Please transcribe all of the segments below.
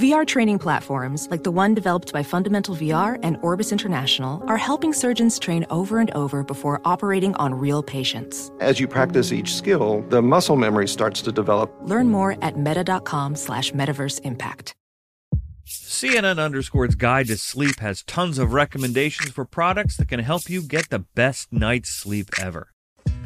VR training platforms, like the one developed by Fundamental VR and Orbis International, are helping surgeons train over and over before operating on real patients. As you practice each skill, the muscle memory starts to develop. Learn more at meta.com slash metaverse impact. CNN Underscore's Guide to Sleep has tons of recommendations for products that can help you get the best night's sleep ever.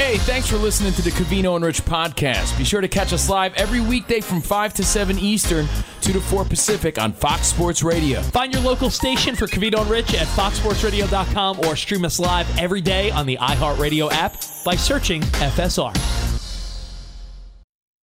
Hey, thanks for listening to the Covino and Rich podcast. Be sure to catch us live every weekday from 5 to 7 Eastern, 2 to 4 Pacific on Fox Sports Radio. Find your local station for Covino and Rich at foxsportsradio.com or stream us live every day on the iHeartRadio app by searching FSR.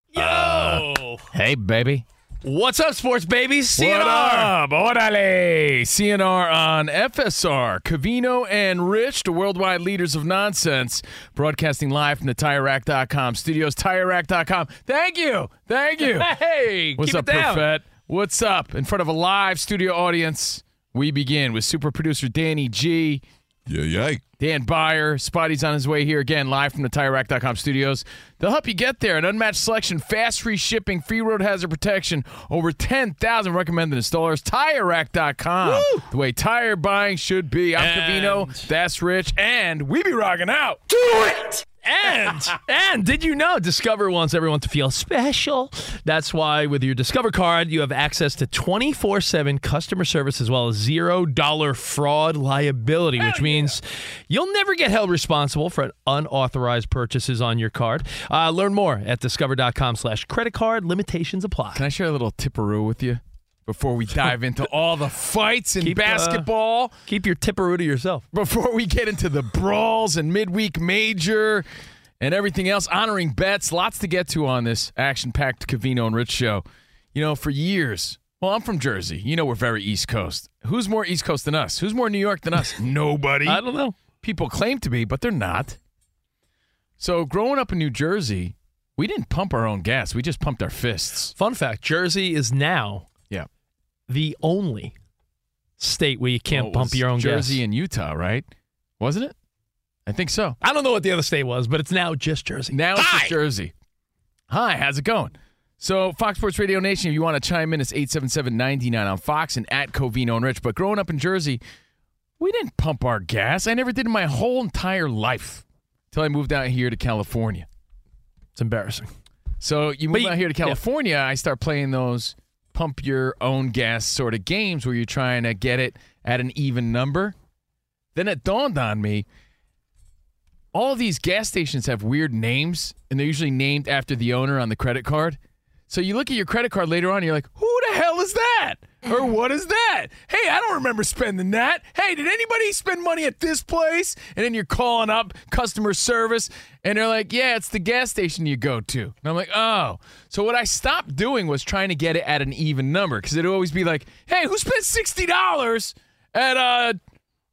Yo! Uh, hey, baby. What's up, sports babies? CNR. What up? Orale. CNR on FSR. Covino and Rich, the worldwide leaders of nonsense, broadcasting live from the TireRack.com studios. TireRack.com. Thank you. Thank you. Hey, What's keep up. Perfet? What's up? In front of a live studio audience, we begin with super producer Danny G. Yeah, yeah. Dan Byer, Spotty's on his way here again, live from the TireRack.com studios. They'll help you get there. An unmatched selection, fast free shipping, free road hazard protection, over 10,000 recommended installers. TireRack.com, the way tire buying should be. I'm And- Covino, that's Rich, and we be rocking out. Do it! And and did you know Discover wants everyone to feel special? That's why with your Discover card, you have access to 24/7 customer service as well as $0 fraud liability, which means you'll never get held responsible for unauthorized purchases on your card. Uh, learn more at discover.com/slash credit card. Limitations apply. Can I share a little tipperoo with you before we dive into all the fights in Keep, uh, basketball? Keep your tipperoo to yourself. before we get into the brawls and midweek major and everything else, honoring bets, lots to get to on this action packed Covino and Rich show. You know, for years, well, I'm from Jersey. You know, we're very East Coast. Who's more East Coast than us? Who's more New York than us? Nobody. I don't know. People claim to be, but they're not. So, growing up in New Jersey, we didn't pump our own gas. We just pumped our fists. Fun fact Jersey is now. The only state where you can't it pump your own gas. Jersey gas. and Utah, right? Wasn't it? I think so. I don't know what the other state was, but it's now just Jersey. Now it's just Jersey. Hi, how's it going? So, Fox Sports Radio Nation, if you want to chime in, it's 877-99 on Fox and at Covino and Rich. But growing up in Jersey, we didn't pump our gas. I never did in my whole entire life until I moved out here to California. It's embarrassing. So you move you- out here to yeah. California, I start playing those pump your own gas sort of games where you're trying to get it at an even number. Then it dawned on me all these gas stations have weird names and they're usually named after the owner on the credit card. So you look at your credit card later on you're like, who the hell is that? Or what is that? Hey, I don't remember spending that. Hey, did anybody spend money at this place? And then you're calling up customer service and they're like, yeah, it's the gas station you go to. And I'm like, oh. So what I stopped doing was trying to get it at an even number because it'd always be like, hey, who spent $60 at uh,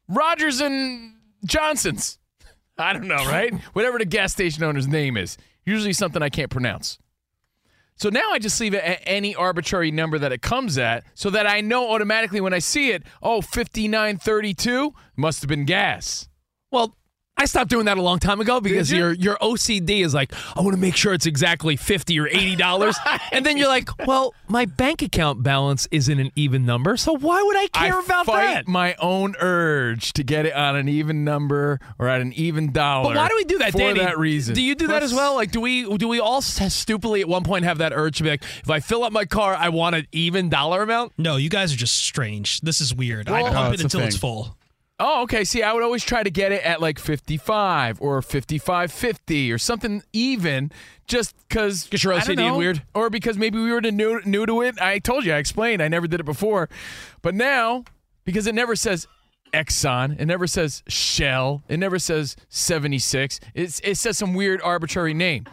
Rogers and Johnson's? I don't know, right? Whatever the gas station owner's name is. Usually something I can't pronounce. So now I just leave it at any arbitrary number that it comes at so that I know automatically when I see it, oh, 5932 must have been gas. Well, I stopped doing that a long time ago because you? your your OCD is like, I want to make sure it's exactly fifty or eighty dollars, and then you're like, well, my bank account balance isn't an even number, so why would I care I about fight that? my own urge to get it on an even number or at an even dollar. But why do we do that, Danny? for Danny? that reason. Do you do that as well? Like, do we do we all s- stupidly at one point have that urge to be like, if I fill up my car, I want an even dollar amount? No, you guys are just strange. This is weird. Well- I pump oh, it's it until it's full. Oh, okay. See, I would always try to get it at like 55 or 55.50 or something even just because. Get your OCD and weird. Or because maybe we were new, new to it. I told you, I explained, I never did it before. But now, because it never says Exxon, it never says Shell, it never says 76, it's, it says some weird arbitrary name.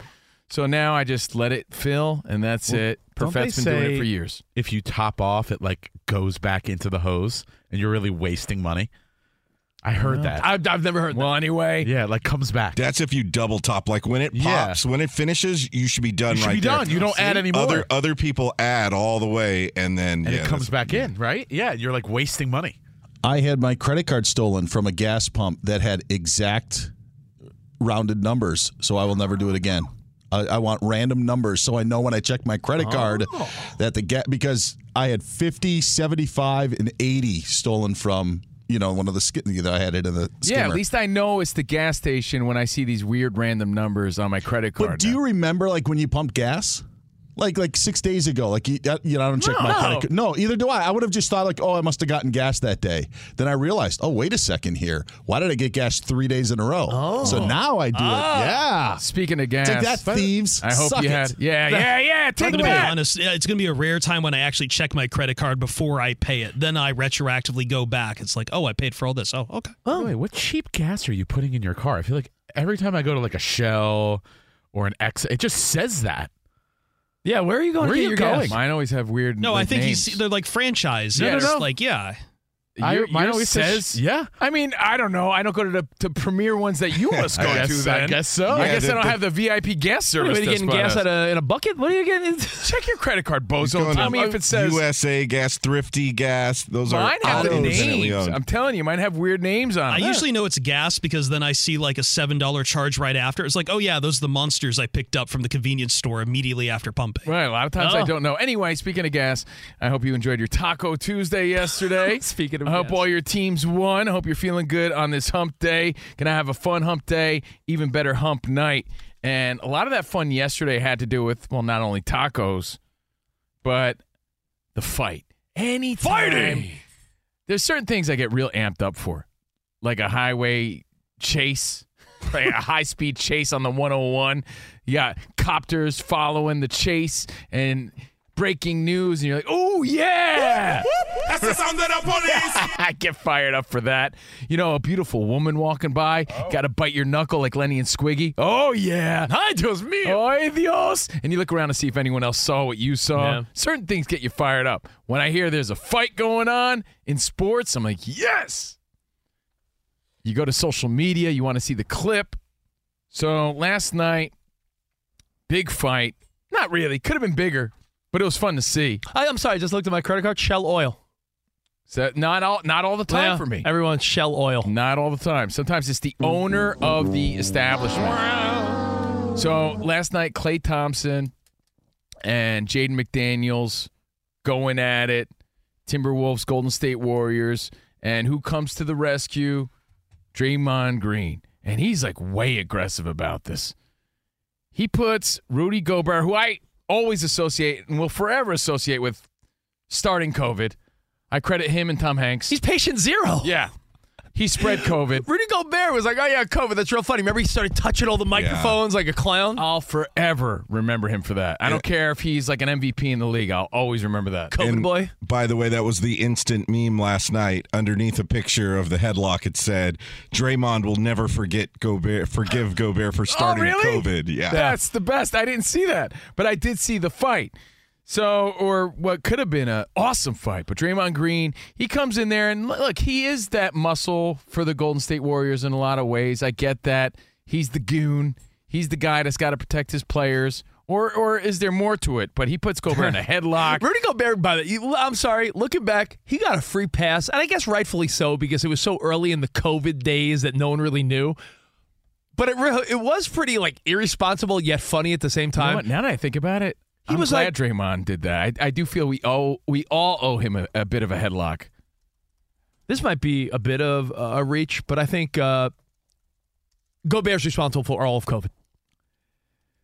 So now I just let it fill, and that's it. Don't they Perfett's been doing it for years. If you top off, it like goes back into the hose, and you're really wasting money. I heard that. I've, I've never heard that. Well, anyway, yeah, like comes back. That's if you double top. Like when it Yeah. pops, when it finishes, you should be done right. You should right be there. done. You don't add any more. Other other people add all the way, and then and yeah, it comes that's- back in, right? Yeah, you're like wasting money. I had my credit card stolen from a gas pump that had exact rounded numbers, so I will never do it again. I, I want random numbers so I know when I check my credit oh. card that the get because I had 50, 75, and 80 stolen from you know one of the sk- that I had it in the skimmer. Yeah, at least I know it's the gas station when I see these weird random numbers on my credit card. But do now. you remember like when you pumped gas? Like like six days ago, like you, you know, I don't check my No. credit card. No, either do I. I would have just thought like, oh, I must have gotten gas that day. Then I realized, oh, wait a second here. Why did I get gas three days in a row? Oh. So now I do it. Ah. Yeah. Speaking of gas, Take that, thieves. I hope Suck you it. had. Yeah, yeah, yeah. I'm Take gonna be that. honest. It's gonna be a rare time when I actually check my credit card before I pay it. Then I retroactively go back. It's like, oh, I paid for all this. Oh, okay. Oh, wait, what cheap gas are you putting in your car? I feel like every time I go to like a Shell or an X, it just says that. Yeah, where are you going Where to are you your going? gas? Mine always have weird. No, I think names. he's they're like franchise. No, yeah, no, it's no. like yeah. I- Your- mine always says says- yeah. I mean, I don't know. I don't go to the to premier ones that you must go I to. Then I guess so. I guess the- I don't the- have the VIP guest What are service. you getting gas what out of, in a bucket? What are you getting? Check your credit card, He's bozo. going Tell to me if it says USA gas, thrifty gas. Those mine are have the names. owned. I'm telling you, mine have weird names on. It. I them. usually know it's gas because then I see like a seven dollar charge right after. It's like, oh yeah, those are the monsters I picked up from the convenience store immediately after pumping. Right, a lot of times I Oh. don't know. Anyway, speaking of gas, I hope you enjoyed your Taco Tuesday yesterday. Speaking of I hope gas. all your teams won. I hope you're feeling good on this hump day. Gonna have a fun hump day, even better hump night. And a lot of that fun yesterday had to do with, well, not only tacos, but the fight. Anytime. Fighting! There's certain things I get real amped up for, like a highway chase, like a high speed chase on the 101. You got copters following the chase and breaking news, and you're like, oh, yeah. That's the sound of the police. I get fired up for that. You know, a beautiful woman walking by, oh. got to bite your knuckle like Lenny and Squiggy. Oh, yeah. Ay, Dios mío. Ay, Dios. And you look around to see if anyone else saw what you saw. Yeah. Certain things get you fired up. When I hear there's a fight going on in sports, I'm like, yes. You go to social media, you want to see the clip. So last night, big fight. Not really. Could have been bigger, but it was fun to see. I, I'm sorry, I just looked at my credit card. Shell Oil. So not all not all the time Yeah, for me. Everyone's Shell Oil. Not all the time. Sometimes it's the owner of the establishment. So last night, Klay Thompson and Jaden McDaniels going at it. Timberwolves, Golden State Warriors, and who comes to the rescue? Draymond Green, and he's like way aggressive about this. He puts Rudy Gobert, who I always associate and will forever associate with starting COVID. I credit him and Tom Hanks. He's patient zero. Yeah. He spread COVID. Rudy Gobert was like, oh, yeah, COVID. That's real funny. Remember he started touching all the microphones like a clown? I'll forever remember him for that. I don't care if he's like an MVP in the league. I'll always remember that. COVID And boy. By the way, that was the instant meme last night. Underneath a picture of the headlock, it said, "Draymond will never forget Gobert, forgive Gobert for oh, starting oh, really? COVID." Yeah, That's the best. I didn't see that, but I did see the fight. So, or what could have been an awesome fight, but Draymond Green, he comes in there and look, he is that muscle for the Golden State Warriors in a lot of ways. I get that. He's the goon. He's the guy that's got to protect his players. Or, or is there more to it? But he puts Gobert in a headlock. Rudy Gobert, by the I'm sorry, looking back, he got a free pass, and I guess rightfully so because it was so early in the COVID days that no one really knew. But it re- it was pretty like irresponsible yet funny at the same You know time. Now that I think about it, He I'm was glad like- Draymond did that. I, I do feel we owe we all owe him a, a bit of a headlock. This might be a bit of a reach, but I think uh, Gobert's responsible for all of COVID.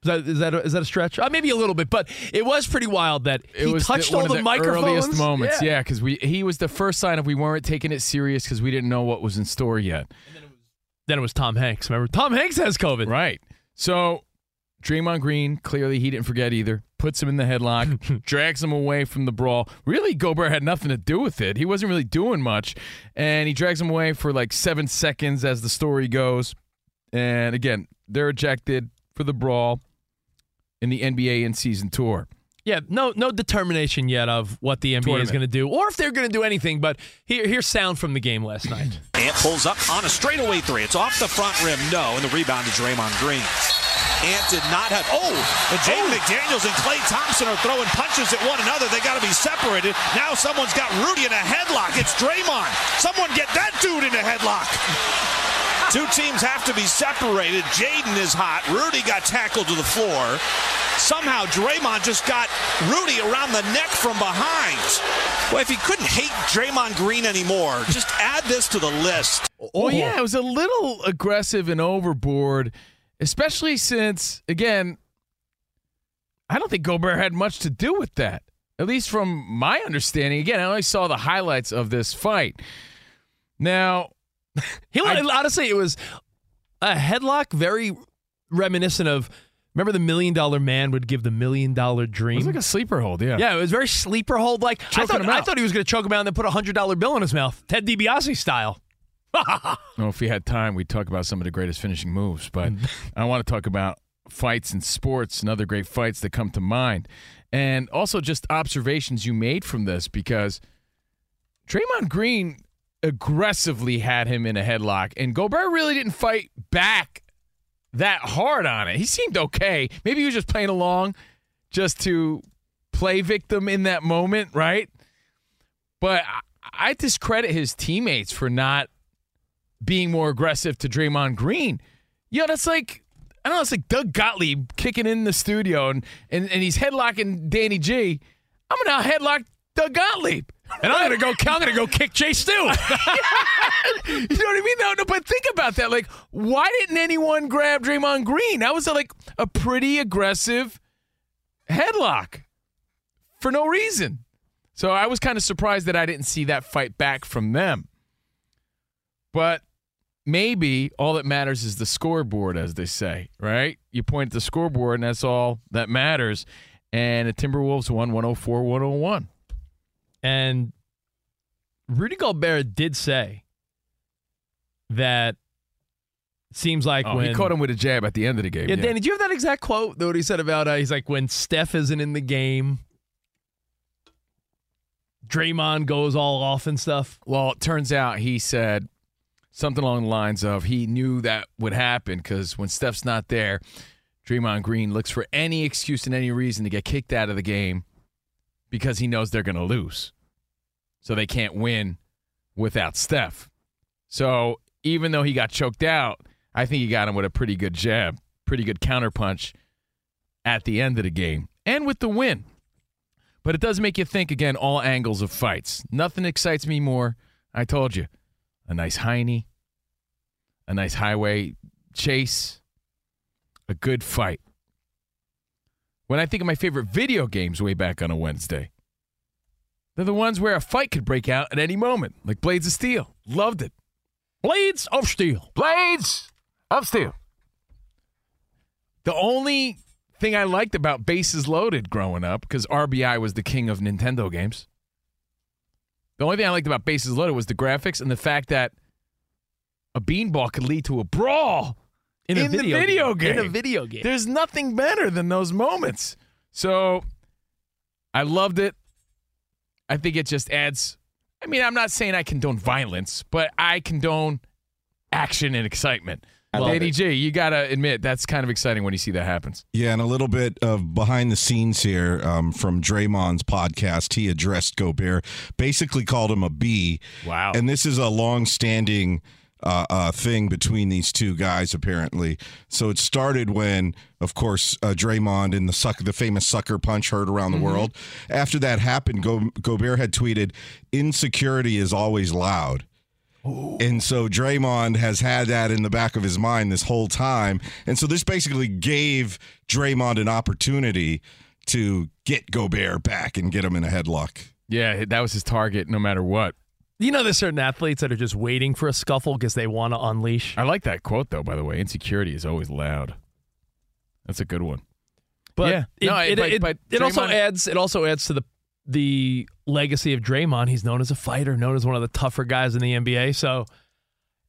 Is that is that a, is that a stretch? Uh, maybe a little bit, but it was pretty wild that It he was touched one all of the, microphones. earliest moments, yeah, because we he was the first sign of we weren't taking it serious because we didn't know what was in store yet. Then it was Tom Hanks. Remember, Tom Hanks has COVID. Right. So Draymond Green, clearly he didn't forget either. Puts him in the headlock, drags him away from the brawl. Really, Gobert had nothing to do with it. He wasn't really doing much. And he drags him away for like seven seconds as the story goes. And again, they're ejected for the brawl in the NBA in season tour. Yeah, no no determination yet of what the NBA is going to do or if they're going to do anything. But here here's sound from the game last night. Ant pulls up on a straightaway three. It's off the front rim, no, and the rebound to Draymond Green. Ant did not have. Oh, and Jaden oh. McDaniels and Klay Thompson are throwing punches at one another. They got to be separated. Now someone's got Rudy in a headlock. It's Draymond. Someone get that dude in a headlock. Two teams have to be separated. Jaden is hot. Rudy got tackled to the floor. Somehow Draymond just got Rudy around the neck from behind. Well, if he couldn't hate Draymond Green anymore, just add this to the list. Oh, yeah, it was a little aggressive and overboard, especially since, again, I don't think Gobert had much to do with that. At least from my understanding. Again, I only saw the highlights of this fight. Now, He honestly, it was a headlock, very reminiscent of. Remember, the million dollar man would give the million dollar dream. it was like a sleeper hold, yeah. yeah, it was very sleeper hold. Like I thought, I thought he was going to choke him out and then put a hundred dollar bill in his mouth, Ted DiBiase style. Well, if we had time, we'd talk about some of the greatest finishing moves, but I want to talk about fights in sports and other great fights that come to mind. And also just observations you made from this because Draymond Green aggressively had him in a headlock, and Gobert really didn't fight back that hard on it. He seemed okay. Maybe he was just playing along just to play victim in that moment, right? But I, I discredit his teammates for not being more aggressive to Draymond Green. You know, that's like I don't know, it's like Doug Gottlieb kicking in the studio and and, and he's headlocking Danny G. I'm gonna headlock Doug Gottlieb. And I'm gonna go. I'm gonna go kick Jay Stu. you know what I mean? No, no, but think about that. Like, why didn't anyone grab Draymond Green? That was a, like a pretty aggressive headlock for no reason. So I was kind of surprised that I didn't see that fight back from them. But maybe all that matters is the scoreboard, as they say, right? You point at the scoreboard, and that's all that matters. And the Timberwolves won 104 101. And Rudy Gobert did say that seems like Oh, when he caught him with a jab at the end of the game. Yeah, Danny, do you have that exact quote? What he said about uh, he's like when Steph isn't in the game, Draymond goes all off and stuff. Well, it turns out he said something along the lines of he knew that would happen because when Steph's not there, Draymond Green looks for any excuse and any reason to get kicked out of the game because he knows they're going to lose. So they can't win without Steph. So even though he got choked out, I think he got him with a pretty good jab, pretty good counterpunch at the end of the game and with the win. But it does make you think again, all angles of fights. Nothing excites me more. I told you, a nice hiney, a nice highway chase, a good fight. When I think of my favorite video games way back on a Wednesday, they're the ones where a fight could break out at any moment, like Blades of Steel. Loved it. Blades of Steel. Blades of Steel. The only thing I liked about Bases Loaded growing up, because RBI was the king of Nintendo games. The only thing I liked about Bases Loaded was the graphics and the fact that a beanball could lead to a brawl In a the video video game. game. In a video game. There's nothing better than those moments. So I loved it. I think it just adds. I mean, I'm not saying I condone violence, but I condone action and excitement. I love Danny. G, you got to admit that's kind of exciting when you see that happens. Yeah, and a little bit of behind the scenes here um, from Draymond's podcast. He addressed Gobert, basically called him a B. Wow. And this is a long standing uh, uh, thing between these two guys, apparently. So it started when, of course, uh, Draymond and the suck, the famous sucker punch heard around the Mhm. world. After that happened, Go- Gobert had tweeted, "Insecurity is always loud." And so Draymond has had that in the back of his mind this whole time. And so this basically gave Draymond an opportunity to get Gobert back and get him in a headlock. Yeah, that was his target no matter what. You know, there's certain athletes that are just waiting for a scuffle because they want to unleash. I like that quote though. By the way, insecurity is always loud. That's a good one. But yeah, it, no, it, but, it, but it also adds it also adds to the the legacy of Draymond. He's known as a fighter, known as one of the tougher guys in the NBA. So,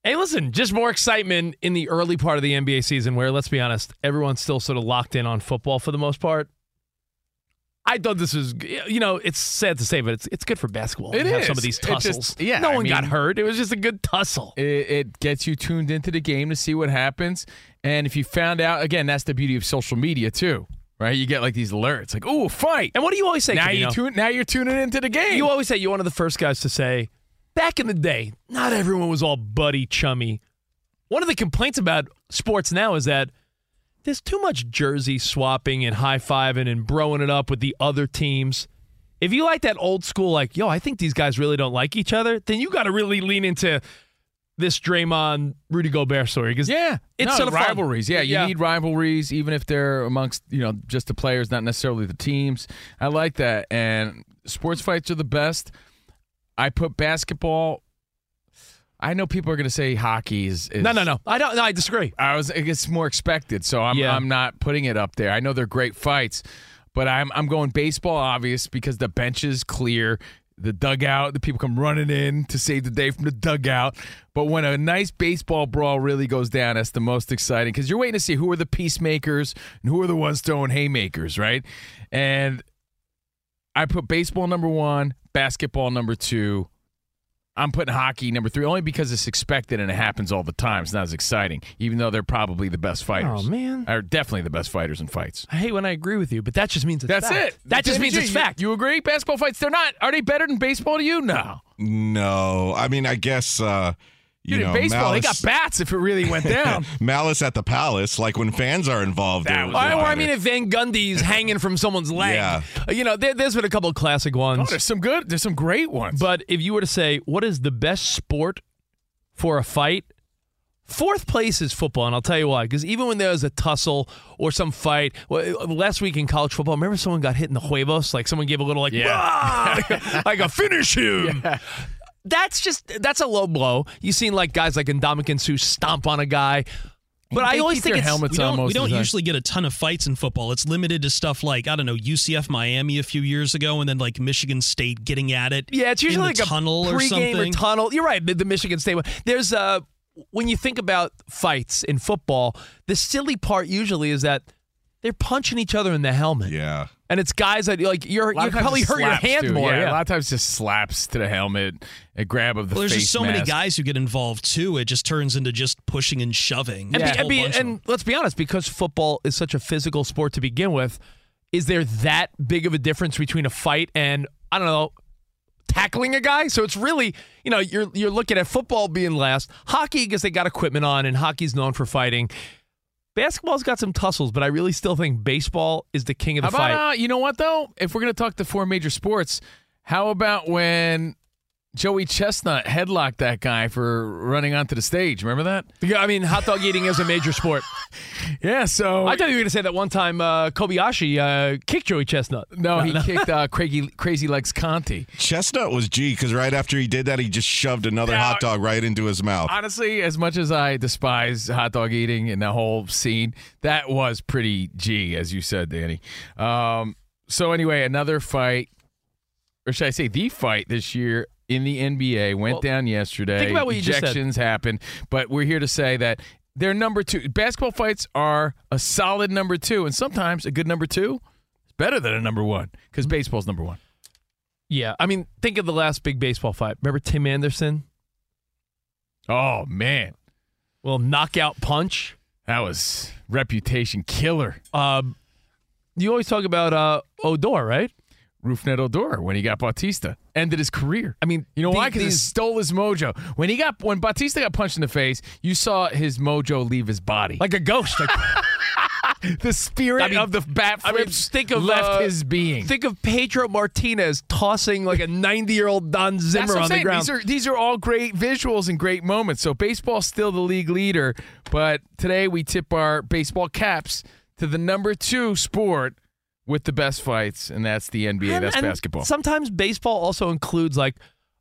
hey, listen, just more excitement in the early part of the NBA season, where let's be honest, everyone's still sort of locked in on football for the most part. I thought this was, you know, it's sad to say, but it's it's good for basketball. It to have some of these It just- tussles. yeah, no I one got hurt. It was just a good tussle. It, it gets you tuned into the game to see what happens. And if you found out, again, that's the beauty of social media too, right? You get like these alerts, like, "Oh, fight!" And what do you always say? Now Covino? you tune. Now you're tuning into the game. You always say you're one of the first guys to say, back in the day, not everyone was all buddy chummy. One of the complaints about sports now is that there's too much jersey swapping and high fiving and broing it up with the other teams. If you like that old school, like, yo, I think these guys really don't like each other, then you got to really lean into this Draymond Rudy Gobert story because Yeah, it's no, sort of fun. rivalries. Yeah, you need rivalries, even if they're amongst you know just the players, not necessarily the teams. I like that, and sports fights are the best. I put basketball. I know people are going to say hockey is, is No, no, no. I don't. No, I disagree. I was. It's more expected, so I'm. Yeah. I'm not putting it up there. I know they're great fights, but I'm. I'm going baseball, obvious, because the bench is clear. The dugout, the people come running in to save the day from the dugout. But when a nice baseball brawl really goes down, that's the most exciting because you're waiting to see who are the peacemakers and who are the ones throwing haymakers, right? And I put baseball number one, basketball number two. I'm putting hockey number three only because it's expected and it happens all the time. It's not as exciting, even though they're probably the best fighters. Oh, man. Are definitely the best fighters in fights. I hate when I agree with you, but that just means it's That's fact. it. That just means Jimmy it's G, you- fact. You agree? Basketball fights, they're not. Are they better than baseball to you? No. No, I mean, I guess uh, you Dude, know, baseball, they got bats if it really went down. malice at the palace, like when fans are involved. That was was or I mean, if Van Gundy's hanging from someone's leg, Yeah. Uh, you know, there, there's been a couple of classic oh, ones. there's some good. There's some great ones. but if you were to say what is the best sport for a fight, fourth place is football, and I'll tell you why. Because even when there's a tussle or some fight, well, last week in college football, remember someone got hit in the huevos, like someone gave a little like, Yeah. Like a finish him. That's just that's a low blow. You've seen like guys like Ndamukong Suh stomp on a guy. But I always think their it's helmets we don't, we don't usually get a ton of fights in football. It's limited to stuff like I don't know UCF Miami a few years ago, and then like Michigan State getting at it. Yeah, it's usually in like the a tunnel or pregame something. or tunnel. You're right. The, the Michigan State one. There's uh when you think about fights in football, the silly part usually is that they're punching each other in the helmet. Yeah. And it's guys that like you're you of times probably it's hurt your hand too. more. Yeah, Yeah, a lot of times just slaps to the helmet, a grab of the Well, there's just so many guys who get involved too. It just turns into just pushing and shoving. And, There's be, and, be- whole bunch of and let's be honest, because football is such a physical sport to begin with, is there that big of a difference between a fight and I don't know tackling a guy? So it's really you know you're you're looking at football being last, hockey because they got equipment on, and hockey's known for fighting. Basketball's got some tussles, but I really still think baseball is the king of the How about, fight. uh, you know what, though? If we're going to talk the four major sports, how about when Joey Chestnut headlocked that guy for running onto the stage? Remember that? Yeah, I mean, hot dog eating is a major sport. Yeah, so. I thought you were going to say that one time uh, Kobayashi uh, kicked Joey Chestnut. no, he kicked uh, Crazy, Crazy Legs Conti. Chestnut was G because right after he did that, he just shoved another Yeah. hot dog right into his mouth. Honestly, as much as I despise hot dog eating and the whole scene, that was pretty G, as you said, Danny. Um, so, anyway, another fight, or should I say the fight this year in the NBA went Well, down yesterday. think about what you just said. Ejections happened, but we're here to say that they're number two. Basketball fights are a solid number two, and sometimes a good number two is better than a number one because baseball's number one. Yeah, I mean, think of the last big baseball fight. Remember Tim Anderson? Oh, man. Well, knockout punch. That was reputation killer. Um, you always talk about uh, Odor, right? Rougned Odor when he got Bautista. Ended his career. I mean, You know the- why? Because he stole his mojo. When he got when Bautista got punched in the face, you saw his mojo leave his body. like a ghost. Like, the spirit I mean- of the bat I mean, flips think of left uh, his being. Think of Pedro Martinez tossing like a 90 year old Don Zimmer on the ground. These are these are all great visuals and great moments. So baseball's still the league leader, but today we tip our baseball caps to the number two sport with the best fights, and that's the NBA. And- that's and basketball. Sometimes baseball also includes like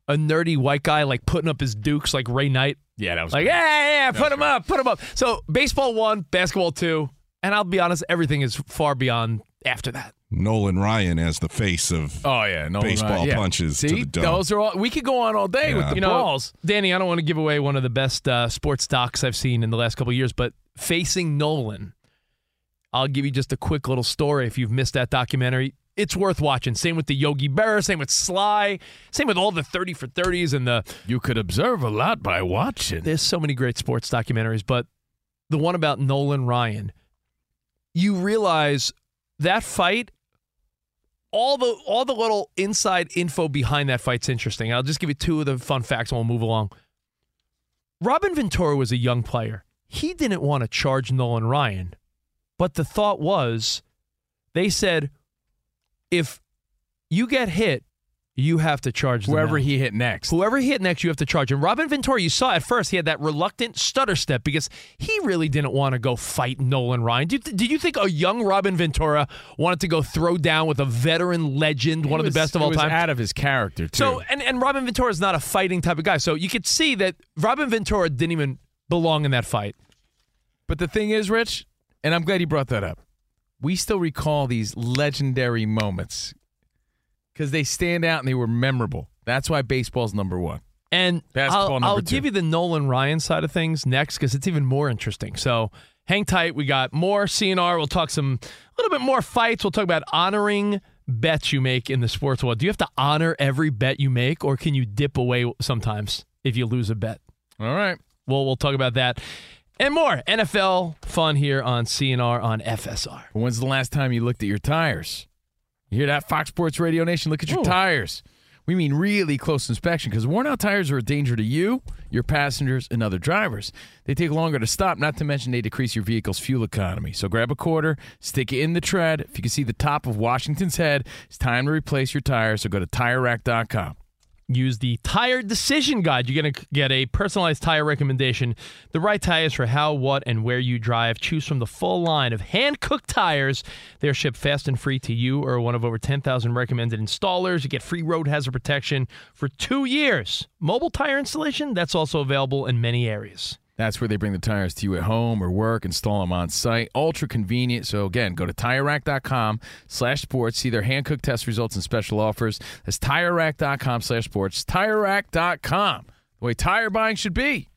a nerdy white guy like putting up his dukes like Ray Knight. Yeah, that was like great. yeah, yeah, yeah That put was him up, put him up. So baseball one, basketball two, and I'll be honest, everything is far beyond after that. Nolan Ryan as the face of Oh yeah, Nolan baseball Ryan, yeah. punches to See, the dome. those are all. We could go on all day with the You know, balls. Danny, I don't want to give away one of the best uh, sports docs I've seen in the last couple of years, but facing Nolan, I'll give you just a quick little story if you've missed that documentary. It's worth watching. Same with the Yogi Berra, same with Sly, same with all the 30 for 30s and the. You could observe a lot by watching. There's so many great sports documentaries, but the one about Nolan Ryan, you realize that fight all the all the little inside info behind that fight's interesting. I'll just give you two of the fun facts and we'll move along. Robin Ventura was a young player. He didn't want to charge Nolan Ryan, but the thought was they said if you get hit, you have to charge them Whoever he hit next. Whoever he hit next, you have to charge him. Robin Ventura, you saw at first, he had that reluctant stutter step because he really didn't want to go fight Nolan Ryan. Did, did you think a young Robin Ventura wanted to go throw down with a veteran legend, one It of the best of all was time? out of his character too. So, and, and Robin Ventura is not a fighting type of guy. So you could see that Robin Ventura didn't even belong in that fight. But the thing is, Rich, and I'm glad you brought that up. We still recall these legendary moments because they stand out and they were memorable. That's why baseball's number one. And Basketball I'll, number I'll give you the Nolan Ryan side of things next because it's even more interesting. So hang tight. We got more CNR. We'll talk some a little bit more fights. We'll talk about honoring bets you make in the sports world. Do you have to honor every bet you make, or can you dip away sometimes if you lose a bet? All right. Well, we'll talk about that and more NFL fun here on CNR on FSR. When's the last time you looked at your tires? You hear that, Fox Sports Radio Nation? Look at your Oh. tires. We mean really close inspection because worn out tires are a danger to you, your passengers, and other drivers. They take longer to stop, not to mention they decrease your vehicle's fuel economy. So grab a quarter, stick it in the tread. If you can see the top of Washington's head, it's time to replace your tires. So go to TireRack.com. Use the Tire Decision Guide. You're going to get a personalized tire recommendation, the right tires for how, what, and where you drive. Choose from the full line of hand cooked tires. They're shipped fast and free to you or one of over 10,000 recommended installers. You get free road hazard protection for two years. Mobile tire installation, that's also available in many areas. That's where they bring the tires to you at home or work, install them on site. Ultra convenient. So again, go to TireRack.com slash sports. See their hand-cooked test results and special offers. That's TireRack.com slash sports. TireRack.com. The way tire buying should be.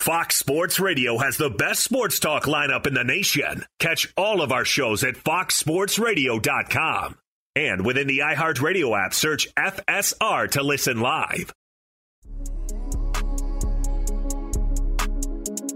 Fox Sports Radio has the best sports talk lineup in the nation. Catch all of our shows at foxsportsradio.com. And within the iHeartRadio app, search FSR to listen live.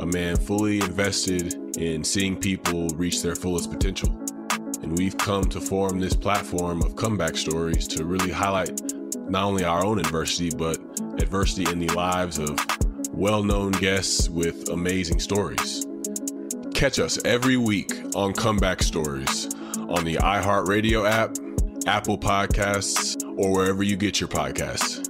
a man fully invested in seeing people reach their fullest potential. And we've come to form this platform of comeback stories to really highlight not only our own adversity, but adversity in the lives of well known guests with amazing stories. Catch us every week on Comeback Stories on the iHeartRadio app, Apple Podcasts, or wherever you get your podcasts.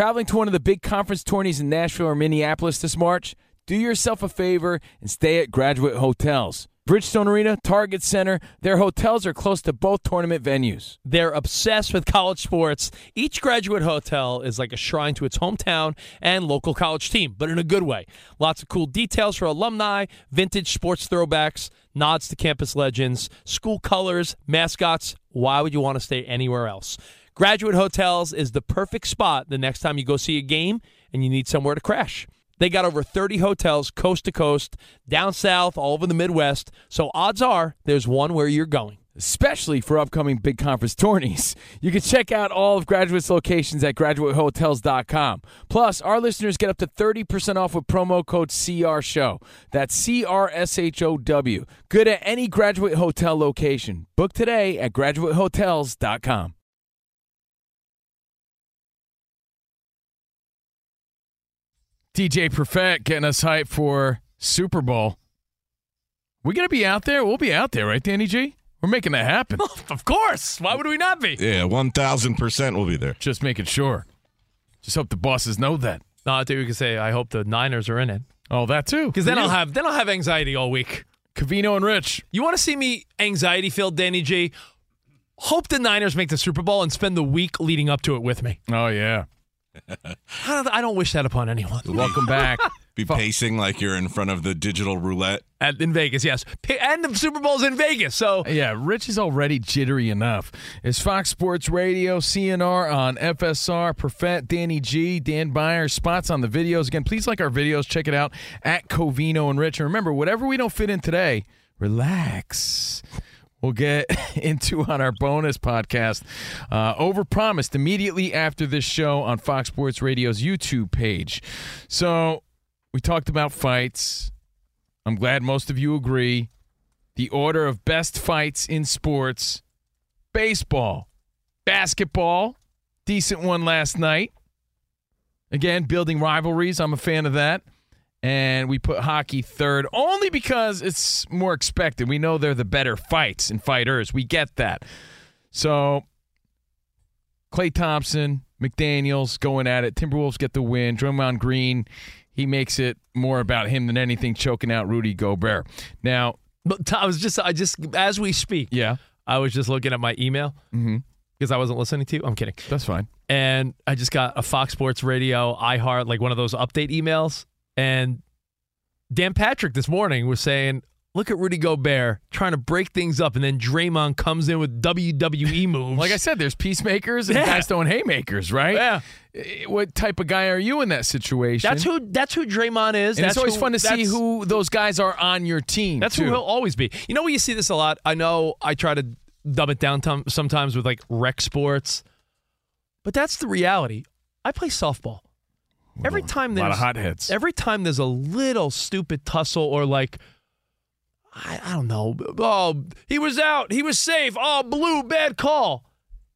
Traveling to one of the big conference tourneys in Nashville or Minneapolis this March? Do yourself a favor and stay at Graduate Hotels. Bridgestone Arena, Target Center, their hotels are close to both tournament venues. They're obsessed with college sports. Each graduate hotel is like a shrine to its hometown and local college team, but in a good way. Lots of cool details for alumni, vintage sports throwbacks, nods to campus legends, school colors, mascots. Why would you want to stay anywhere else? Graduate Hotels is the perfect spot the next time you go see a game and you need somewhere to crash. They got over 30 hotels coast to coast, down south, all over the Midwest. So odds are there's one where you're going. Especially for upcoming big conference tourneys. You can check out all of Graduate's locations at graduatehotels.com. Plus, our listeners get up to 30% off with promo code CRSHOW. That's C R S H O W. Good at any Graduate Hotel location. Book today at graduatehotels.com. DJ Perfect getting us hyped for Super Bowl. We gonna be out there? We'll be out there, right, Danny G? We're making that happen. of course. Why would we not be? Yeah, 1,000% we'll be there. Just making sure. Just hope the bosses know that. No, I think we can say I hope the Niners are in it. Oh, that too. Because then I'll have then I'll have anxiety all week. Covino and Rich. You want to see me anxiety filled, Danny G? Hope the Niners make the Super Bowl and spend the week leading up to it with me. Oh yeah. I don't, I don't wish that upon anyone. Welcome back. Be pacing like you're in front of the digital roulette. At, in Vegas, yes. Pa- And the Super Bowl's in Vegas, so uh, Yeah, Rich is already jittery enough. It's Fox Sports Radio, CNR on FSR, Perfect, Danny G, Dan Byer, spots on the videos. Again, please like our videos. Check it out at Covino and Rich. And remember, whatever we don't fit in today, relax. We'll get into on our bonus podcast. Uh, overpromised immediately after this show on Fox Sports Radio's YouTube page. So we talked about fights. I'm glad most of you agree. The order of best fights in sports baseball, basketball, decent one last night. Again, building rivalries. I'm a fan of that. And we put hockey third only because it's more expected. We know they're the better fights and fighters. We get that. So, Klay Thompson, McDaniels going at it. Timberwolves get the win. Draymond Green, he makes it more about him than anything, choking out Rudy Gobert. Now, But I was just, I just, as we speak, yeah, I was just looking at my email mm-hmm. because I wasn't listening to you. I'm kidding. That's fine. And I just got a Fox Sports Radio, iHeart, like one of those update emails. And Dan Patrick this morning was saying, look at Rudy Gobert trying to break things up. And then Draymond comes in with WWE moves. like I said, there's peacemakers and Yeah. guys throwing haymakers, right? Yeah. Eh, What type of guy are you in that situation? That's who. That's who Draymond is. And that's it's always who- fun to see who those guys are on your team. That's too. who he'll always be. You know, where you see this a lot. I know I try to dumb it down tom- sometimes with like rec sports, but that's the reality. I play softball. Every time there's a lot of hotheads. Every time there's a little stupid tussle or like. I, I don't know. Oh, he was out. He was safe. Oh, blue, bad call.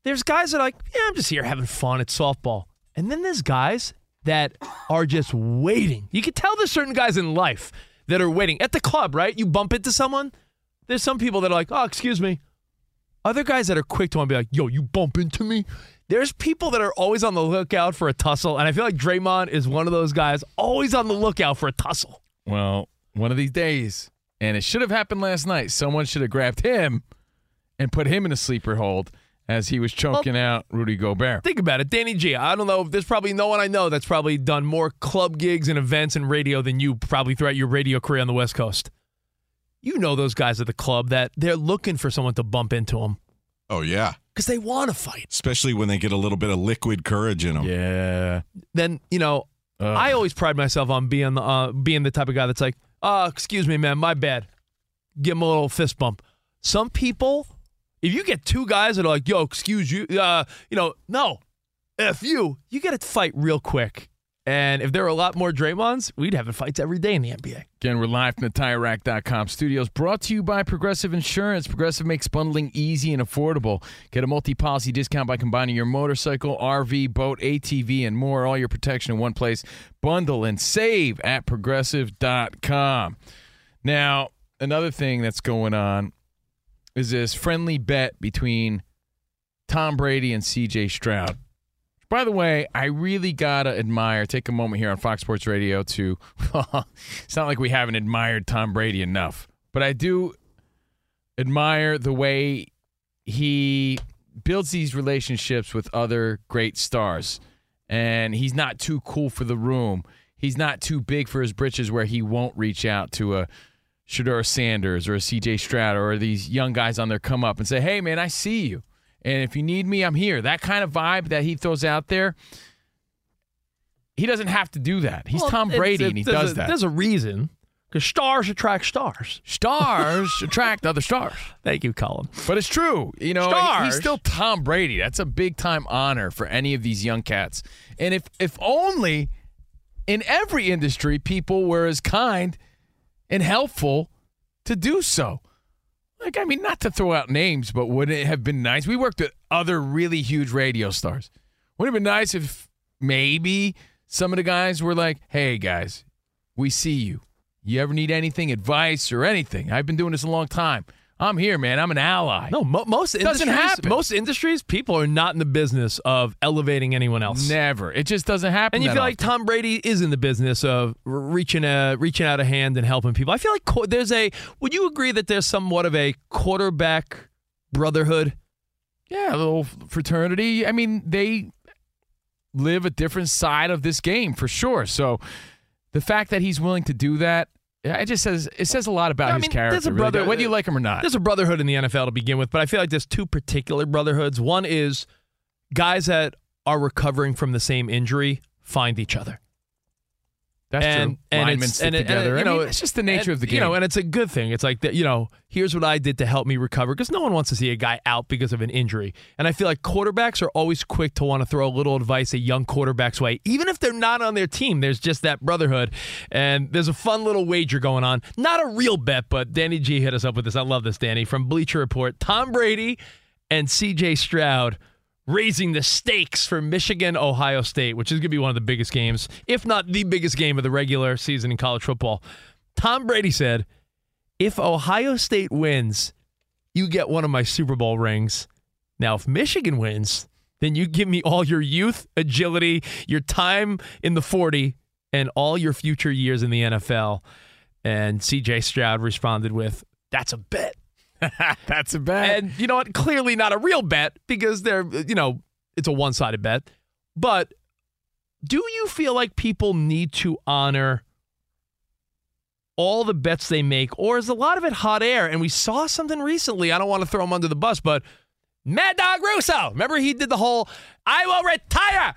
There's guys that are like, yeah, I'm just here having fun at softball. And then there's guys that are just waiting. You can tell there's certain guys in life that are waiting. At the club, right? You bump into someone. There's some people that are like, oh, excuse me. Other guys that are quick to want to be like, yo, you bump into me. There's people that are always on the lookout for a tussle. And I feel like Draymond is one of those guys always on the lookout for a tussle. Well, one of these days, and it should have happened last night. Someone should have grabbed him and put him in a sleeper hold, as he was choking out Rudy Gobert. Think about it, Danny G. I don't know if there's probably no one I know that's probably done more club gigs and events and radio than you probably throughout your radio career on the West Coast. You know those guys at the club that they're looking for someone to bump into them Oh yeah, because they want to fight. especially when they get a little bit of liquid courage in them. Yeah. Then you know, I always pride myself on being the uh, being the type of guy that's like, "Uh, excuse me, man, my bad." Give him a little fist bump. Some people, if you get two guys that are like, "Yo, excuse you," uh, you know, no, f you, you get to fight real quick. And if there were a lot more Draymonds, we'd have fights every day in the NBA. Again, we're live from the TireRack.com studios, brought to you by Progressive Insurance. Progressive makes bundling easy and affordable. Get a multi-policy discount by combining your motorcycle, RV, boat, ATV, and more. All your protection in one place. Bundle and save at Progressive.com. Now, another thing that's going on is this friendly bet between Tom Brady and CJ Stroud. By the way, I really gotta admire. Take a moment here on Fox Sports Radio to. it's not like we haven't admired Tom Brady enough, but I do admire the way he builds these relationships with other great stars, and he's not too cool for the room. He's not too big for his britches, where he won't reach out to a Shedeur Sanders or a C.J. Stroud or these young guys on their come up and say, "Hey, man, I see you." And if you need me, I'm here. That kind of vibe that he throws out there, he doesn't have to do that. He's Well, Tom Brady it's- and he does a- that. There's a reason because stars attract stars. Stars attract other stars. Thank you, Colin. But it's true. You know, Stars. he's still Tom Brady. That's a big time honor for any of these young cats. And if if only in every industry people were as kind and helpful to do so. Like, I mean, not to throw out names, but wouldn't it have been nice? We worked with other really huge radio stars. Wouldn't it have been nice if maybe some of the guys were like, hey, guys, we see you. You ever need anything, advice or anything? I've been doing this a long time. I'm here, man. I'm an ally. No, mo- most doesn't industries, happen. Most industries, people are not in the business of elevating anyone else. Never. It just doesn't happen. And you feel like. Tom Brady is in the business of reaching a reaching out a hand and helping people. I feel like co- there's a. Would you agree that there's somewhat of a quarterback brotherhood? Yeah, a little fraternity. I mean, they live a different side of this game for sure. So the fact that he's willing to do that, it just says it says a lot about I his mean, character. there's a really brother- whether you like him or not. There's a brotherhood in the NFL to begin with, but I feel like there's two particular brotherhoods. One is guys that are recovering from the same injury find each other. That's and, true. And Linemen it's, stick and it- and it- together. you I know, mean, it's just the nature and, of the game. You know, and it's a good thing. It's like that. You know, here's what I did to help me recover because no one wants to see a guy out because of an injury. And I feel like quarterbacks are always quick to want to throw a little advice at young quarterbacks' way, even if they're not on their team. There's just that brotherhood, and there's a fun little wager going on. Not a real bet, but Danny G hit us up with this. I love this, Danny from Bleacher Report. Tom Brady and C.J. Stroud raising the stakes for Michigan Ohio State, which is going to be one of the biggest games, if not the biggest game of the regular season in college football. Tom Brady said, "If Ohio State wins, you get one of my Super Bowl rings. Now, if Michigan wins, then you give me all your youth, agility, your time in the 40, and all your future years in the NFL." And CJ Stroud responded with, "That's a bet." That's a bet. And you know what? Clearly not a real bet because they're, you know, it's a one sided bet. But do you feel like people need to honor all the bets they make, or is a lot of it hot air? And we saw something recently. I don't want to throw him under the bus, but Mad Dog Russo, remember he did the whole I will retire.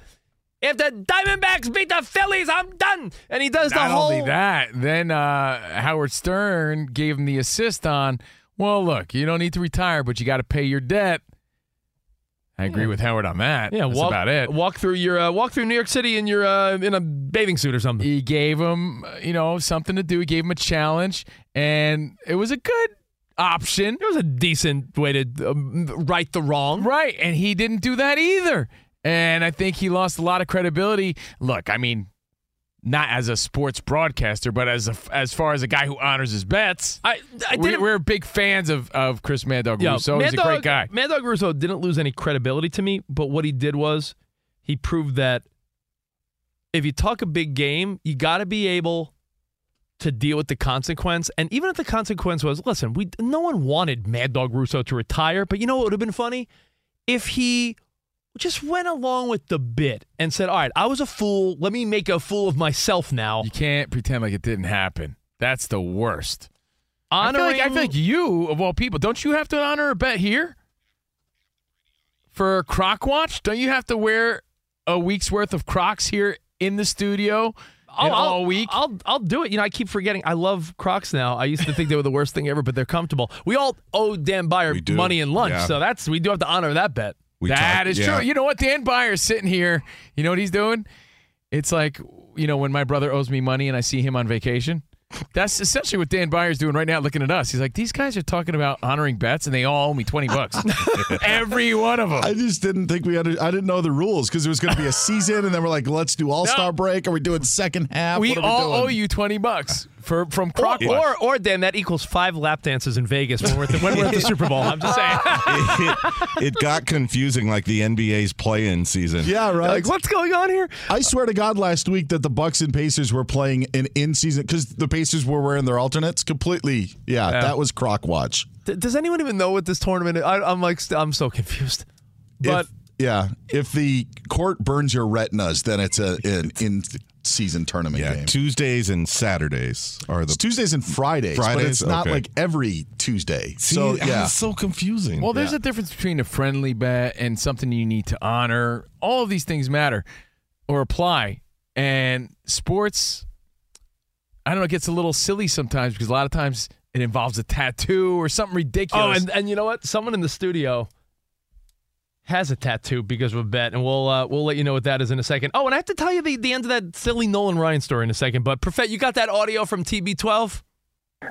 If the Diamondbacks beat the Phillies, I'm done. And he does the Not whole only that, then uh, Howard Stern gave him the assist on. Well, look, you don't need to retire, but you got to pay your debt. I agree with Howard on that. Yeah, That's walk, about it. Walk through your uh, walk through New York City in your uh, in a bathing suit or something. He gave him, you know, something to do. He gave him a challenge, and it was a good option. It was a decent way to um, right the wrong. Right, and he didn't do that either. And I think he lost a lot of credibility. Look, I mean, not as a sports broadcaster, but as a, as far as a guy who honors his bets. I, I we, we're big fans of, of Chris Mad Dog Yeah, Russo. Mad He's a great guy. Mad Dog Russo didn't lose any credibility to me, but what he did was he proved that if you talk a big game, you got to be able to deal with the consequence. And even if the consequence was, listen, we no one wanted Mad Dog Russo to retire, but you know what would have been funny? if he just went along with the bit and said, "All right, I was a fool. Let me make a fool of myself now." You can't pretend like it didn't happen. That's the worst. Honoring, I feel, like, I feel like you, of all people, don't you have to honor a bet here for Croc Watch? Don't you have to wear a week's worth of Crocs here in the studio? I'll, all I'll- week? I'll I'll do it. You know, I keep forgetting. I love Crocs now. I used to think they were the worst thing ever, but they're comfortable. We all owe Dan Byer money and lunch, Yeah. so that's we do have to honor that bet. We That talked- is yeah. true. You know what? Dan Byer's sitting here. You know what he's doing? It's like, you know, when my brother owes me money and I see him on vacation. That's essentially what Dan Byer's doing right now, looking at us. He's like, these guys are talking about honoring bets, and they all owe me twenty bucks. Every one of them. I just didn't think we under, I didn't know the rules because there was going to be a season, and then we're like, let's do All Star break. Are we doing second half? we What are all doing? owe you twenty bucks for from Or, Croc Watch. or, or Dan, that equals five lap dances in Vegas when we're at the, when we're at the Super Bowl. I'm just saying. it, it got confusing like the NBA's play-in season. Yeah, right. like, what's going on here? I swear to God, last week that the Bucks and Pacers were playing an in-season because the Pacers were wearing their alternates completely. Yeah, Yeah. that was Croc Watch. D- does anyone even know what this tournament is? I, I'm like, I'm so confused. But if, yeah, if the court burns your retinas, then it's a an in-season tournament Yeah, game. Tuesdays and Saturdays are the It's Tuesdays and Fridays, but Fridays? it's not Okay. like every Tuesday. See, so ah, yeah, it's so confusing. Well, there's a difference between a friendly bet and something you need to honor. All of these things matter or apply. And sports, I don't know, it gets a little silly sometimes because a lot of times it involves a tattoo or something oh, ridiculous. and, and you know what? Someone in the studio has a tattoo because of a bet, and we'll uh, we'll let you know what that is in a second. Oh, and I have to tell you the, the end of that silly Nolan Ryan story in a second. But Profet, you got that audio from TB12?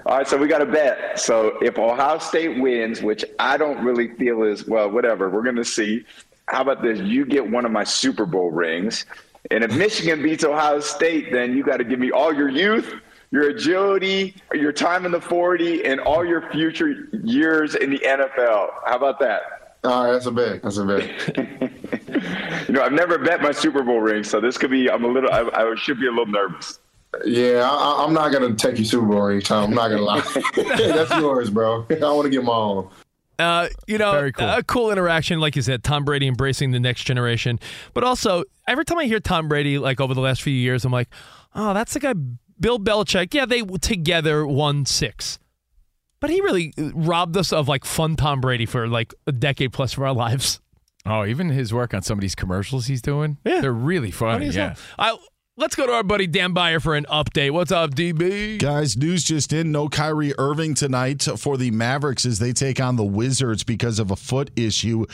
All right, so we got a bet. So if Ohio State wins, which I don't really feel is well, whatever, we're going to see. How about this? You get one of my Super Bowl rings, and if Michigan beats Ohio State, then you got to give me all your youth, your agility, your time in the forty, and all your future years in the NFL. How about that? All right, that's a bet. That's a bet. You know, I've never bet my Super Bowl ring, so this could be. I'm a little. I, I should be a little nervous. Yeah, I, I'm not gonna take your Super Bowl ring, Tom. I'm not gonna lie. that's yours, bro. I want to get my own. Uh, you know, Very cool. a cool interaction, like you said, Tom Brady embracing the next generation. But also, every time I hear Tom Brady, like over the last few years, I'm like, oh, that's the guy, Bill Belichick. Yeah, they together won six. But he really uh, robbed us of like fun Tom Brady for like a decade plus of our lives. oh, even his work on some of these commercials he's doing, Yeah. they're really funny. Funny Yeah. I, let's go to our buddy Dan Byer for an update. What's up, DB? Guys, news just in. No Kyrie Irving tonight for the Mavericks as they take on the Wizards because of a foot issue.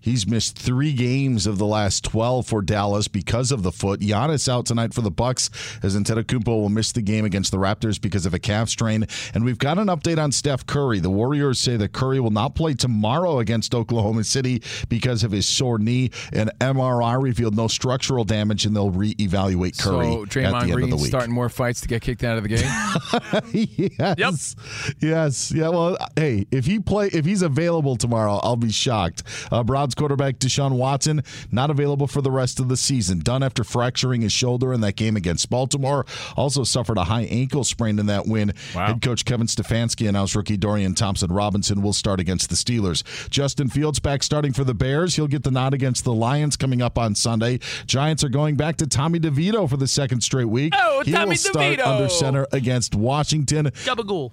He's missed three games of the last 12 for Dallas because of the foot. Giannis out tonight for the Bucks as Antetokounmpo will miss the game against the Raptors because of a calf strain. And we've got an update on Steph Curry. The Warriors say that Curry will not play tomorrow against Oklahoma City because of his sore knee. An MRI revealed no structural damage, and they'll reevaluate Curry So at the end of the week. starting more fights to get kicked out of the game. yes. Yes. Yeah. Well, hey, if he play, if he's available tomorrow, I'll be shocked. Uh, Quarterback Deshaun Watson not available for the rest of the season. Done after fracturing his shoulder in that game against Baltimore. Also suffered a high ankle sprain in that win. Head coach Kevin Stefanski announced rookie Dorian Thompson Robinson will start against the Steelers. Justin Fields back starting for the Bears. He'll get the nod against the Lions coming up on Sunday. Giants are going back to Tommy DeVito for the second straight week. Oh, he Tommy will start under center against Washington. Gabagool.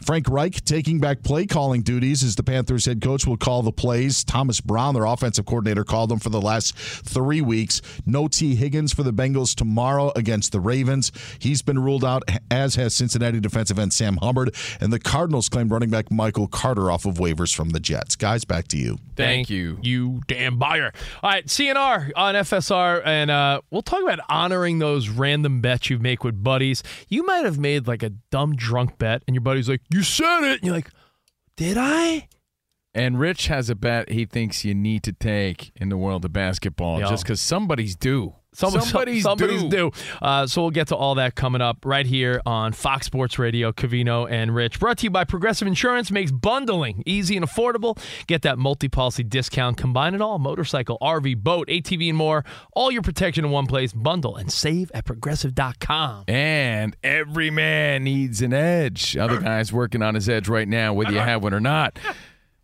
Frank Reich taking back play calling duties as the Panthers head coach will call the plays. Thomas Brown, their offensive coordinator, called them for the last three weeks. No Tee Higgins for the Bengals tomorrow against the Ravens. He's been ruled out, as has Cincinnati defensive end Sam Hubbard. And the Cardinals claimed running back Michael Carter off of waivers from the Jets. Guys, back to you. Thank you. You Dan Byer. All right, CNR on FSR, and uh, we'll talk about honoring those random bets you make with buddies. You might have made like a dumb drunk bet, and your buddy's like, "You said it," and you're like, "Did I?" And Rich has a bet he thinks you need to take in the world of basketball Yeah. just because somebody's due. Some- somebody's, somebody's due. due. Uh, so we'll get to all that coming up right here on Fox Sports Radio, Covino and Rich. Brought to you by Progressive Insurance makes bundling easy and affordable. Get that multi-policy discount. Combine it all: motorcycle, RV, boat, ATV, and more. All your protection in one place. Bundle and save at progressive.com. And every man needs an edge. Other guy's working on his edge right now, whether you have one or not.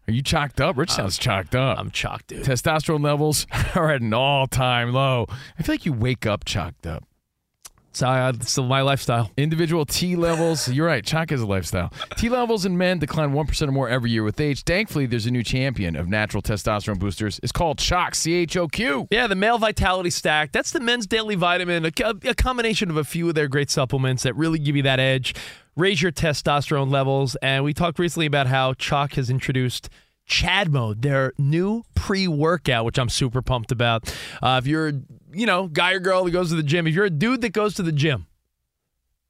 Are you chalked up? Rich sounds chalked up. I'm chalked, dude. Testosterone levels are at an all-time low. I feel like you wake up chalked up. So uh, it's my lifestyle. Individual T levels. You're right. Chalk is a lifestyle. T levels in men decline 1% or more every year with age. Thankfully, there's a new champion of natural testosterone boosters. It's called Choq, C H O Q. Yeah, the male vitality stack. That's the men's daily vitamin, a, a combination of a few of their great supplements that really give you that edge, raise your testosterone levels. And we talked recently about how Choq has introduced Chad Mode, their new pre workout, which I'm super pumped about. Uh, if you're, you know, guy or girl that goes to the gym, if you're a dude that goes to the gym,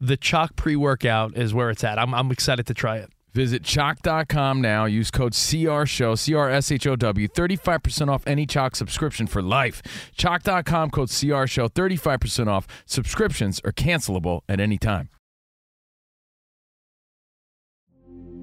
the Choq pre workout is where it's at. I'm, I'm excited to try it. Visit choq.com now. Use code CRSHOW, C R S H O W, 35% off any Choq subscription for life. Choq.com, code CRSHOW, 35% off. Subscriptions are cancelable at any time.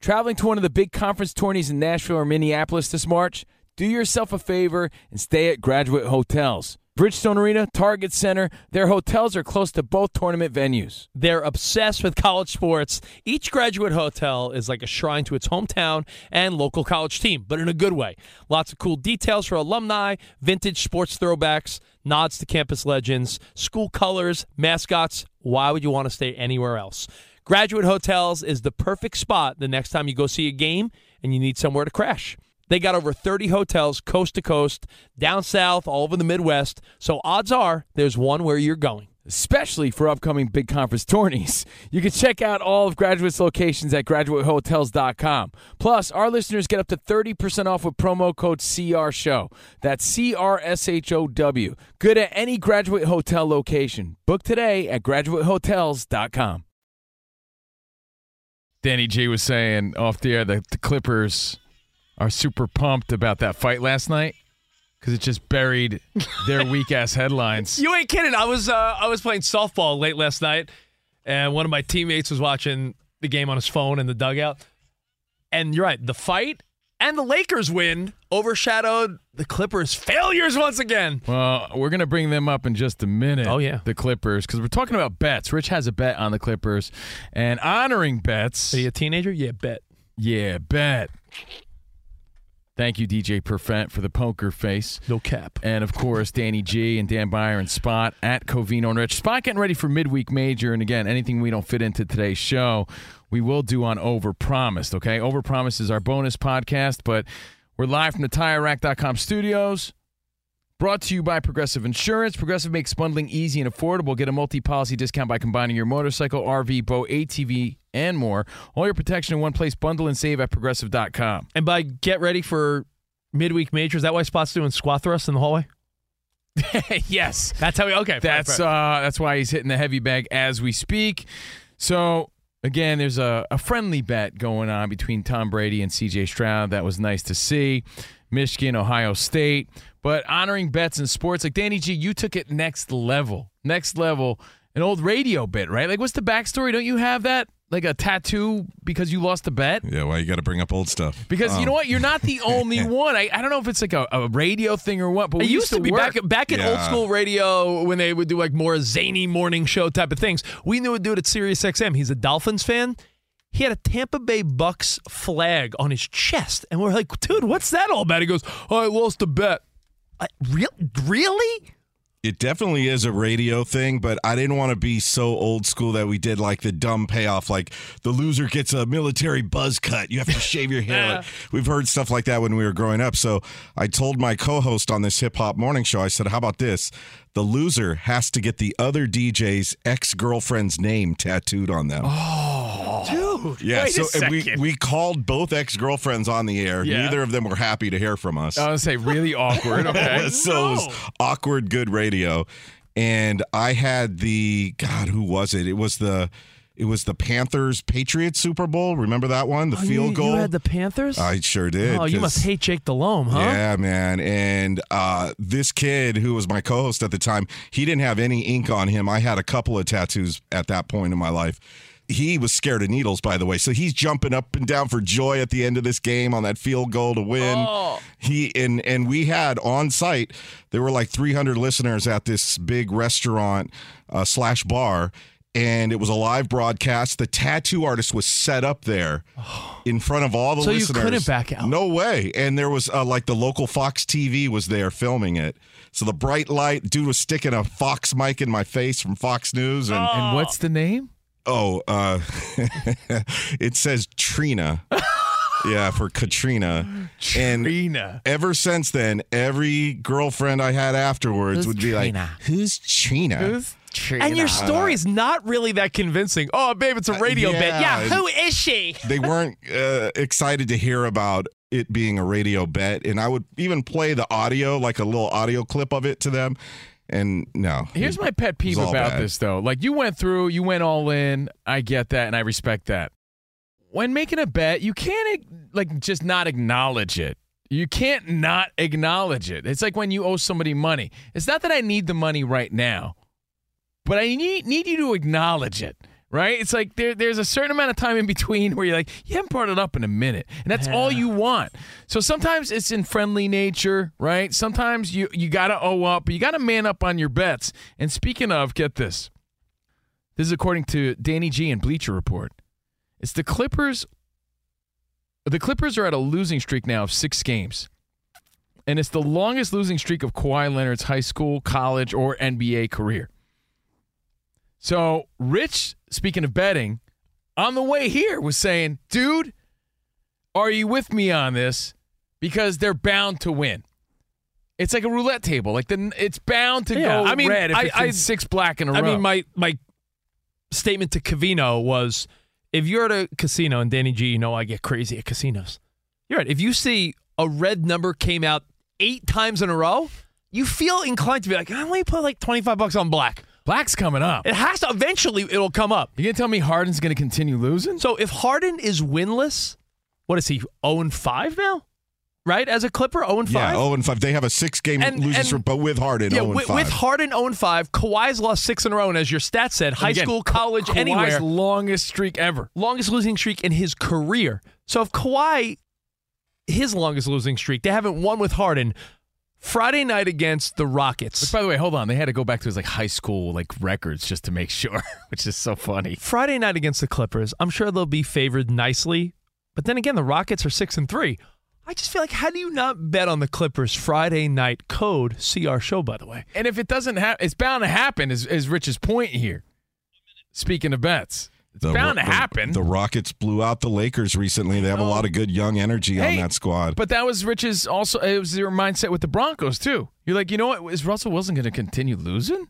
Traveling to one of the big conference tourneys in Nashville or Minneapolis this March? Do yourself a favor and stay at Graduate Hotels. Bridgestone Arena, Target Center, their hotels are close to both tournament venues. They're obsessed with college sports. Each graduate hotel is like a shrine to its hometown and local college team, but in a good way. Lots of cool details for alumni, vintage sports throwbacks, nods to campus legends, school colors, mascots. Why would you want to stay anywhere else? Graduate Hotels is the perfect spot the next time you go see a game and you need somewhere to crash. They got over 30 hotels coast to coast, down south, all over the Midwest. So odds are there's one where you're going. Especially for upcoming big conference tourneys. You can check out all of Graduate's locations at graduatehotels.com. Plus, our listeners get up to 30% off with promo code CRSHOW. That's C R S H O W. Good at any Graduate Hotel location. Book today at graduatehotels.com. Danny G was saying off the air that the Clippers are super pumped about that fight last night because it just buried their weak ass headlines. You ain't kidding. I was uh, I was playing softball late last night, and one of my teammates was watching the game on his phone in the dugout. And you're right, the fight and the Lakers win overshadowed the Clippers' failures once again. Well, we're going to bring them up in just a minute. Oh, yeah. The Clippers, because we're talking about bets. Rich has a bet on the Clippers and honoring bets. Are you a teenager? Yeah, bet. Yeah, bet. Thank you, DJ Profet, for the poker face. No cap. And of course, Danny G and Dan Byron Spot at Covino and Rich. Spot getting ready for midweek major. And again, anything we don't fit into today's show, we will do on Overpromised, okay? Overpromised is our bonus podcast, but we're live from the TireRack.com studios. Brought to you by Progressive Insurance. Progressive makes bundling easy and affordable. Get a multi policy discount by combining your motorcycle, RV, boat, ATV, and more. All your protection in one place. Bundle and save at progressive.com. And by get ready for midweek major, is that why Spot's doing squat thrusts in the hallway? yes. That's how we, okay. That's uh, that's why he's hitting the heavy bag as we speak. So again, there's a, a friendly bet going on between Tom Brady and CJ Stroud. That was nice to see. Michigan, Ohio State. But honoring bets in sports, like Danny G, you took it next level. Next level. An old radio bit, right? Like, what's the backstory? Don't you have that? Like a tattoo because you lost a bet? Yeah, why you got to bring up old stuff? Because you Um, know what, you're not the only one. I, I don't know if it's like a, a radio thing or what, but It we used to be work. back back in old school radio when they would do like more zany morning show type of things. We knew a dude at Sirius XM. He's a Dolphins fan. He had a Tampa Bay Bucks flag on his chest, and we're like, "Dude, what's that all about?" He goes, "Oh, I lost a bet." I, real, really? It definitely is a radio thing, but I didn't want to be so old school that we did like the dumb payoff, like the loser gets a military buzz cut. You have to shave your hair. Like, we've heard stuff like that when we were growing up. So I told my co host on this hip hop morning show, I said, How about this? The loser has to get the other DJ's ex girlfriend's name tattooed on them. Oh, dude. Yeah, so and we, we called both ex girlfriends on the air. Yeah. Neither of them were happy to hear from us. I was say really awkward. Okay. so it was awkward good radio and i had the god who was it it was the it was the panthers patriots super bowl remember that one the Oh, field you, goal You had the Panthers. i sure did Oh, you must hate Jake Delhomme, huh? yeah, man. And uh, this kid who was my co host at the time, he didn't have any ink on him. I had a couple of tattoos at that point in my life. He was scared of needles, by the way. So he's jumping up and down for joy at the end of this game on that field goal to win. He and and we had on site, there were like 300 listeners at this big restaurant uh, slash bar. And it was a live broadcast. The tattoo artist was set up there in front of all the So you listeners. couldn't back out? No way. And there was uh, like the local Fox TV was there filming it. So the bright light dude was sticking a Fox mic in my face from Fox News. And, And what's the name? Oh, uh, it says Trina. yeah, for Katrina. Trina. And ever since then, every girlfriend I had afterwards Who's would be Trina? like, "Who's Trina?" Who's Trina? And your story is not really that convincing. Oh, babe, it's a radio bit. yeah. Yeah, who is she? they weren't uh, excited to hear about it being a radio bet and i would even play the audio like a little audio clip of it to them and no Here's my pet peeve It was all about bad. this, though. Like you went through, you went all in. I get that, and I respect that. When making a bet, you can't like just not acknowledge it. You can't not acknowledge it. It's like when you owe somebody money. It's not that I need the money right now, but I need need you to acknowledge it. Right? It's like there, there's a certain amount of time in between where you're like, you haven't brought it up in a minute. And that's all you want. So sometimes it's in friendly nature, right? Sometimes you, you got to owe up, but you got to man up on your bets. And speaking of, get this. This is according to Danny G and Bleacher Report. It's the Clippers. The Clippers are at a losing streak now of six games. And it's the longest losing streak of Kawhi Leonard's high school, college, or NBA career. So, Rich, speaking of betting, on the way here was saying, dude, are you with me on this? Because they're bound to win. It's like a roulette table. Like the it's bound to Yeah, go I mean, red if I- it's I- six black in a I row. I mean, my my statement to Covino was, if you're at a casino and Danny G, you know I get crazy at casinos. You're right. If you see a red number came out eight times in a row, you feel inclined to be like, "Ah, let me put like twenty five bucks on black. Black's coming up. It has to eventually. It'll come up. You gonna tell me Harden's gonna continue losing? So if Harden is winless, what is he? Zero and five now, right? As a Clipper, zero and yeah five. oh and 5 they have a six game And- losing streak but with harden Yeah, oh with, 5 with Harden 0 and 5, Kawhi's lost six in a row, and as your stat said, high again, school, college, Kawhi's anywhere, longest streak ever. longest losing streak in his career. So if Kawhi, his longest losing streak, they haven't won with Harden. Friday night against the Rockets. Which, by the way, hold on. They had to go back to his like high school like records just to make sure, which is so funny. Friday night against the Clippers. I'm sure they'll be favored nicely, but then again, the Rockets are six and three. I just feel like how do you not bet on the Clippers Friday night code See our show? By the way, And if it doesn't happen, it's bound to happen. Is is Rich's point here? Speaking of bets, it's The- bound to the- happen. the rockets blew out the lakers recently they have a lot of good young energy on that squad But that was Rich's also. It was their mindset with the Broncos too. You're like, you know what? Is Russell Wilson going to continue losing?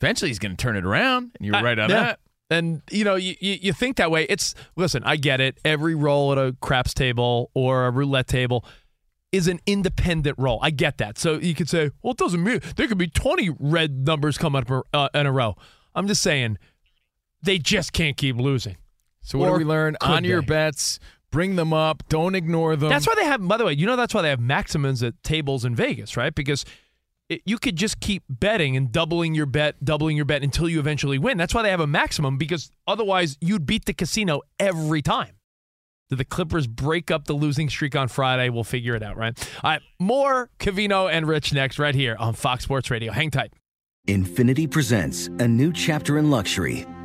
Eventually, he's going to turn it around, and you're Uh, right on yeah. that. And you know, you, you you think that way. It's listen, I get it. Every roll at a craps table or a roulette table is an independent roll. I get that. So you could say, well, it doesn't mean there could be 20 red numbers come up uh, in a row. I'm just saying they just can't keep losing. So what Or do we learn? On your they? bets, bring them up. Don't ignore them. That's why they have. By the way, you know that's why they have maximums at tables in Vegas, right? Because it, you could just keep betting and doubling your bet, doubling your bet until you eventually win. That's why they have a maximum because otherwise you'd beat the casino every time. Do the Clippers break up the losing streak on Friday? We'll figure it out, right? All right, more Covino and Rich next, right here on Fox Sports Radio. Hang tight. Infiniti presents a new chapter in luxury,